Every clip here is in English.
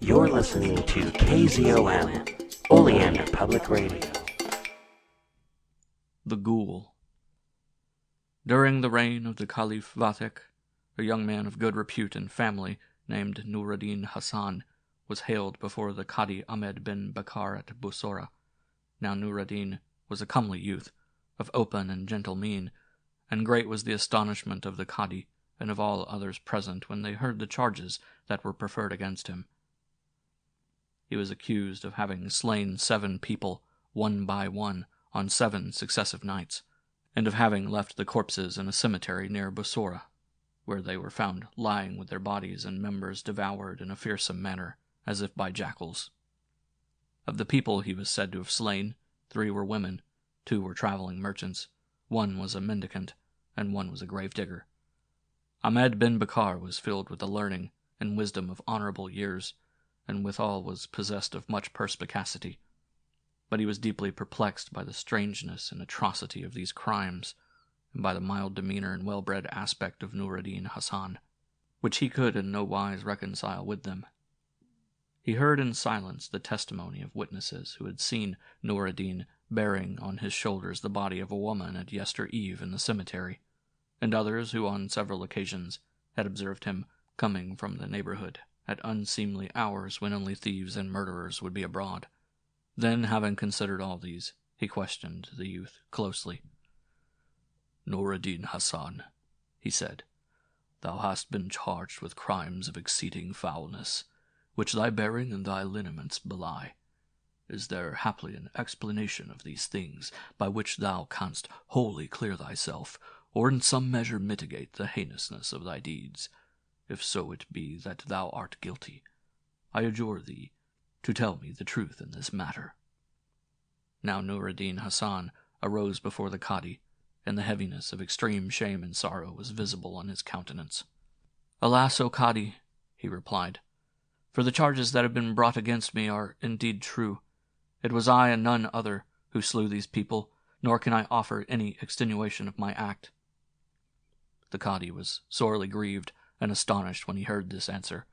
You're listening to KZOM, Oleander Public Radio. The Ghoul. During the reign of the Caliph Vathek, a young man of good repute and family named Nur-ad-Din Hassan was hailed before the Cadi Ahmed bin Bakar at Bussorah. Now Nur-ad-Din was a comely youth, of open and gentle mien, and great was the astonishment of the Cadi and of all others present when they heard the charges that were preferred against him. He was accused of having slain seven people, one by one, on seven successive nights, and of having left the corpses in a cemetery near Bussorah, where they were found lying with their bodies and members devoured in a fearsome manner, as if by jackals. Of the people he was said to have slain, three were women, two were traveling merchants, one was a mendicant, and one was a gravedigger. Ahmed bin Bakar was filled with the learning and wisdom of honorable years, and withal was possessed of much perspicacity. But he was deeply perplexed by the strangeness and atrocity of these crimes, and by the mild demeanor and well-bred aspect of Nur-ad-Din Hassan, which he could in no wise reconcile with them. He heard in silence the testimony of witnesses who had seen Nur-ad-Din bearing on his shoulders the body of a woman at yester eve in the cemetery, and others who on several occasions had observed him coming from the neighborhood at unseemly hours when only thieves and murderers would be abroad. Then, having considered all these, he questioned the youth closely. Nur-ad-Din Hassan, he said, thou hast been charged with crimes of exceeding foulness, which thy bearing and thy lineaments belie. Is there haply an explanation of these things by which thou canst wholly clear thyself, or in some measure mitigate the heinousness of thy deeds? If so it be that thou art guilty, I adjure thee to tell me the truth in this matter. Now Nur-ad-Din Hassan arose before the Cadi, and the heaviness of extreme shame and sorrow was visible on his countenance. Alas, O Cadi, he replied, for the charges that have been brought against me are indeed true. It was I and none other who slew these people, nor can I offer any extenuation of my act. The Cadi was sorely grieved and astonished when he heard this answer.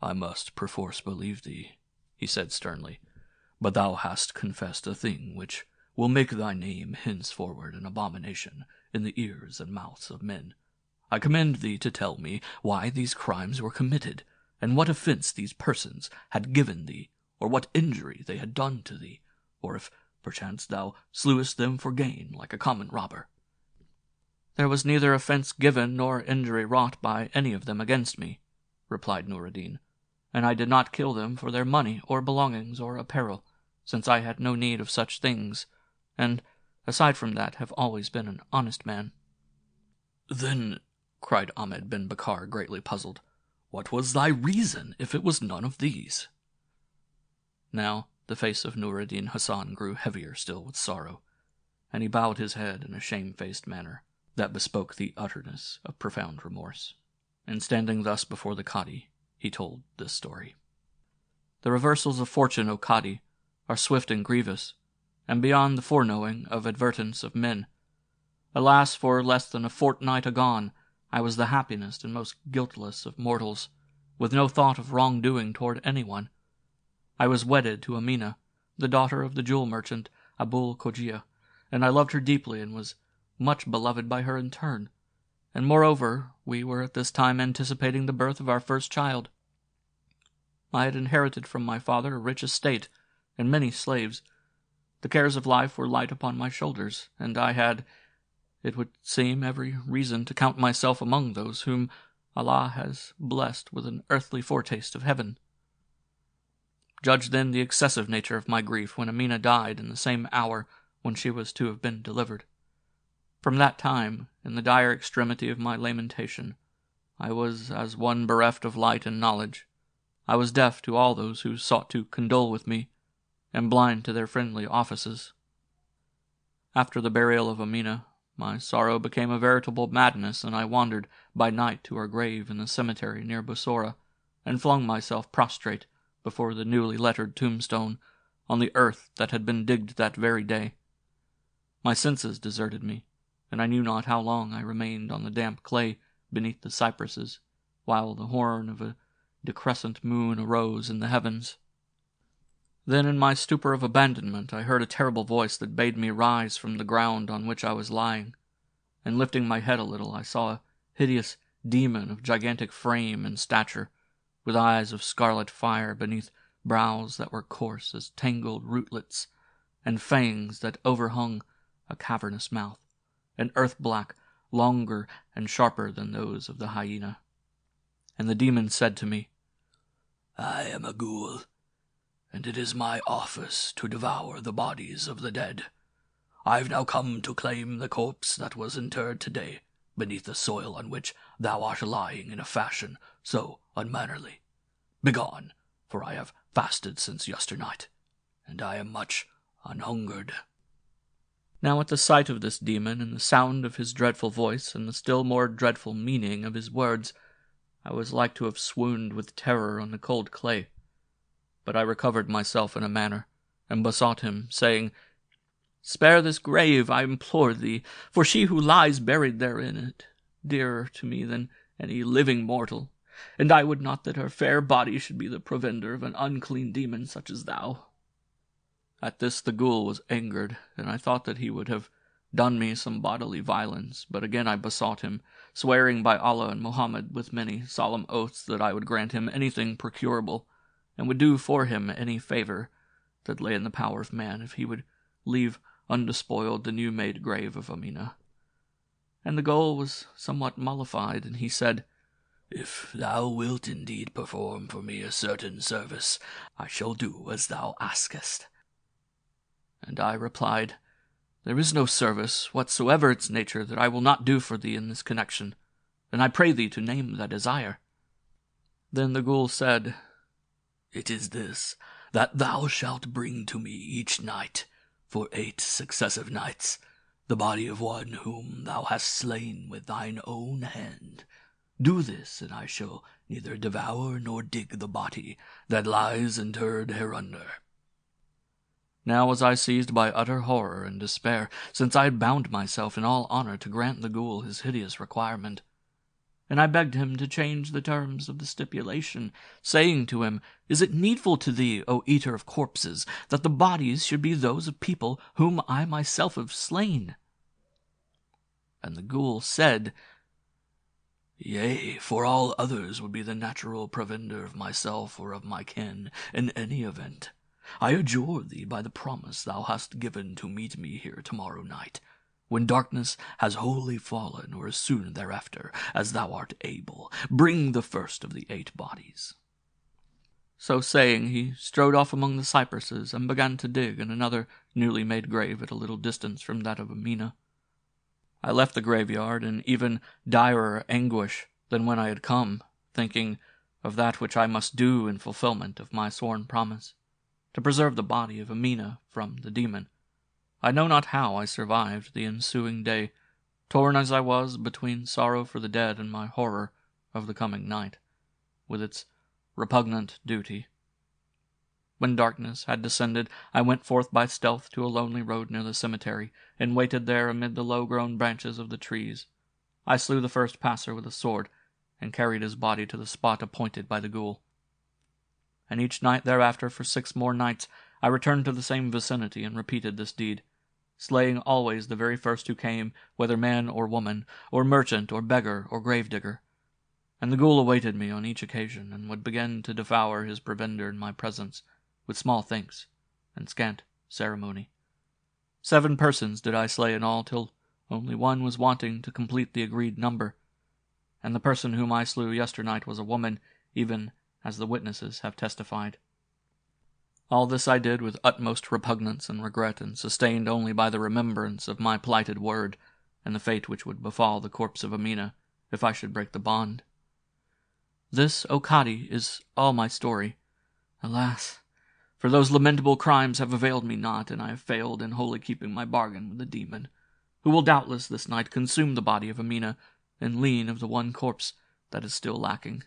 I must perforce believe thee, he said sternly, but thou hast confessed a thing which will make thy name henceforward an abomination in the ears and mouths of men. I commend thee to tell me why these crimes were committed, and what offence these persons had given thee, or what injury they had done to thee, or if perchance thou slewest them for gain like a common robber. There was neither offence given nor injury wrought by any of them against me, replied Nur-ad-Din, and I did not kill them for their money or belongings or apparel, since I had no need of such things, and, aside from that, have always been an honest man. Then, cried Ahmed bin Bakar, greatly puzzled, what was thy reason if it was none of these? Now the face of Nur-ad-Din Hassan grew heavier still with sorrow, and he bowed his head in a shamefaced manner that bespoke the utterness of profound remorse. And standing thus before the Cadi, he told this story. The reversals of fortune, O Cadi, are swift and grievous, and beyond the foreknowing of advertence of men. Alas, for less than a fortnight agone, I was the happiest and most guiltless of mortals, with no thought of wrongdoing toward anyone. I was wedded to Amina, the daughter of the jewel merchant Abul Cogia, and I loved her deeply and was much beloved by her in turn, and moreover, we were at this time anticipating the birth of our first child. I had inherited from my father a rich estate and many slaves. The cares of life were light upon my shoulders, and I had, it would seem, every reason to count myself among those whom Allah has blessed with an earthly foretaste of heaven. Judge then the excessive nature of my grief when Amina died in the same hour when she was to have been delivered. From that time, in the dire extremity of my lamentation, I was as one bereft of light and knowledge. I was deaf to all those who sought to condole with me, and blind to their friendly offices. After the burial of Amina, my sorrow became a veritable madness, and I wandered by night to her grave in the cemetery near Bussorah, and flung myself prostrate before the newly lettered tombstone on the earth that had been digged that very day. My senses deserted me, and I knew not how long I remained on the damp clay beneath the cypresses, while the horn of a decrescent moon arose in the heavens. Then, in my stupor of abandonment, I heard a terrible voice that bade me rise from the ground on which I was lying, and lifting my head a little, I saw a hideous demon of gigantic frame and stature, with eyes of scarlet fire beneath brows that were coarse as tangled rootlets, and fangs that overhung a cavernous mouth, an earth black, longer and sharper than those of the hyena. And the demon said to me, I am a ghoul, and it is my office to devour the bodies of the dead. I've now come to claim the corpse that was interred today beneath the soil on which thou art lying in a fashion so unmannerly. Begone, for I have fasted since yesternight, and I am much anhungered. Now, at the sight of this demon, and the sound of his dreadful voice, and the still more dreadful meaning of his words, I was like to have swooned with terror on the cold clay. But I recovered myself in a manner, and besought him, saying, Spare this grave, I implore thee, for she who lies buried therein it, dearer to me than any living mortal, and I would not that her fair body should be the provender of an unclean demon such as thou. At this the ghoul was angered, and I thought that he would have done me some bodily violence, but again I besought him, swearing by Allah and Mohammed with many solemn oaths that I would grant him anything procurable, and would do for him any favor that lay in the power of man if he would leave undespoiled the new made grave of Amina. And the ghoul was somewhat mollified, and he said, If thou wilt indeed perform for me a certain service, I shall do as thou askest. And I replied, there is no service, whatsoever its nature, that I will not do for thee in this connection, and I pray thee to name thy desire. Then the ghoul said, It is this, that thou shalt bring to me each night, for eight successive nights, the body of one whom thou hast slain with thine own hand. Do this, and I shall neither devour nor dig the body that lies interred hereunder. Now was I seized by utter horror and despair, since I had bound myself in all honor to grant the ghoul his hideous requirement. And I begged him to change the terms of the stipulation, saying to him, Is it needful to thee, O eater of corpses, that the bodies should be those of people whom I myself have slain? And the ghoul said, Yea, for all others would be the natural provender of myself or of my kin, in any event. I adjure thee by the promise thou hast given to meet me here tomorrow night, when darkness has wholly fallen, or as soon thereafter as thou art able, bring the first of the eight bodies. So saying, he strode off among the cypresses, and began to dig in another newly made grave at a little distance from that of Amina. I left the graveyard in even direr anguish than when I had come, thinking of that which I must do in fulfillment of my sworn promise to preserve the body of Amina from the demon. I know not how I survived the ensuing day, torn as I was between sorrow for the dead and my horror of the coming night, with its repugnant duty. When darkness had descended, I went forth by stealth to a lonely road near the cemetery, and waited there amid the low grown branches of the trees. I slew the first passer with a sword, and carried his body to the spot appointed by the ghoul and each night thereafter for six more nights I returned to the same vicinity and repeated this deed, slaying always the very first who came, whether man or woman, or merchant or beggar or gravedigger. And the ghoul awaited me on each occasion, and would begin to devour his provender in my presence, with small thanks and scant ceremony. Seven persons did I slay in all, till only one was wanting to complete the agreed number, and the person whom I slew yesternight was a woman, even as the witnesses have testified. All this I did with utmost repugnance and regret, and sustained only by the remembrance of my plighted word, and the fate which would befall the corpse of Amina if I should break the bond. This, O Cadi, is all my story. Alas! for those lamentable crimes have availed me not, and I have failed in wholly keeping my bargain with the demon, who will doubtless this night consume the body of Amina and lean of the one corpse that is still lacking.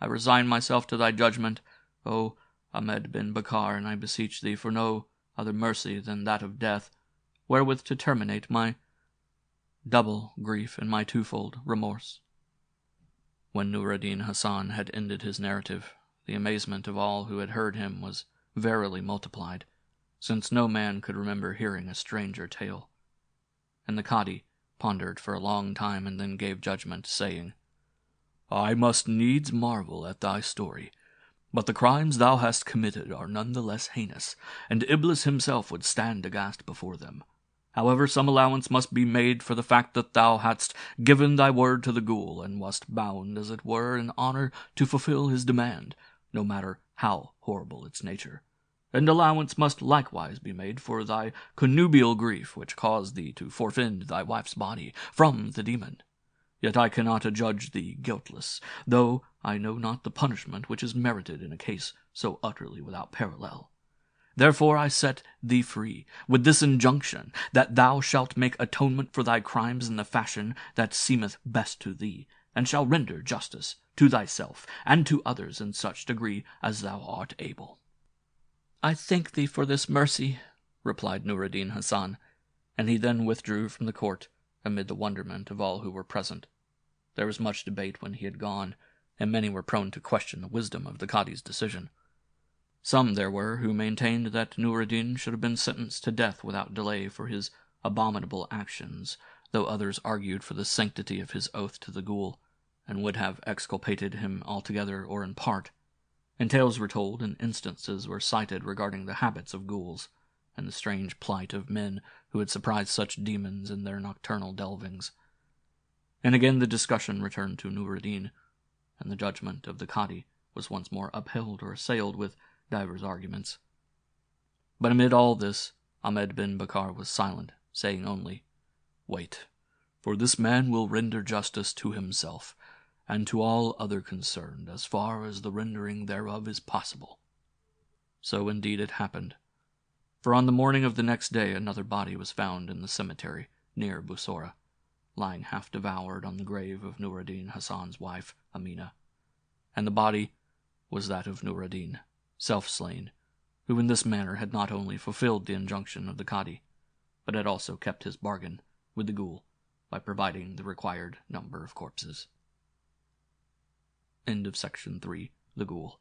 I resign myself to thy judgment, O Ahmed bin Bakar, and I beseech thee for no other mercy than that of death, wherewith to terminate my double grief and my twofold remorse. When Nur Hasan had ended his narrative, the amazement of all who had heard him was verily multiplied, since no man could remember hearing a stranger tale. And the Cadi pondered for a long time and then gave judgment, saying, I must needs marvel at thy story, but the crimes thou hast committed are none the less heinous, and Iblis himself would stand aghast before them. However, some allowance must be made for the fact that thou hadst given thy word to the ghoul, and wast bound, as it were, in honour to fulfil his demand, no matter how horrible its nature. And allowance must likewise be made for thy connubial grief, which caused thee to forfend thy wife's body from the demon. Yet I cannot adjudge thee guiltless, though I know not the punishment which is merited in a case so utterly without parallel. Therefore I set thee free, with this injunction, that thou shalt make atonement for thy crimes in the fashion that seemeth best to thee, and shall render justice to thyself and to others in such degree as thou art able. I thank thee for this mercy, replied Nur ad-Din Hasan, and he then withdrew from the court amid the wonderment of all who were present. There was much debate when he had gone, and many were prone to question the wisdom of the Cadi's decision. Some there were who maintained that Nur ad-Din should have been sentenced to death without delay for his abominable actions, though others argued for the sanctity of his oath to the ghoul, and would have exculpated him altogether or in part. And tales were told, and instances were cited regarding the habits of ghouls, and the strange plight of men who had surprised such demons in their nocturnal delvings. And again the discussion returned to Nur ad-Din, and the judgment of the Cadi was once more upheld or assailed with divers arguments. But amid all this, Ahmed bin Bakar was silent, saying only, Wait, for this man will render justice to himself, and to all other concerned, as far as the rendering thereof is possible. So indeed it happened, for on the morning of the next day another body was found in the cemetery near Bussorah, lying half devoured on the grave of Nur ad-Din Hasan's wife, Amina, and the body was that of Nur ad-Din, self-slain, who in this manner had not only fulfilled the injunction of the Cadi, but had also kept his bargain with the ghoul by providing the required number of corpses. End of section 3 The Ghoul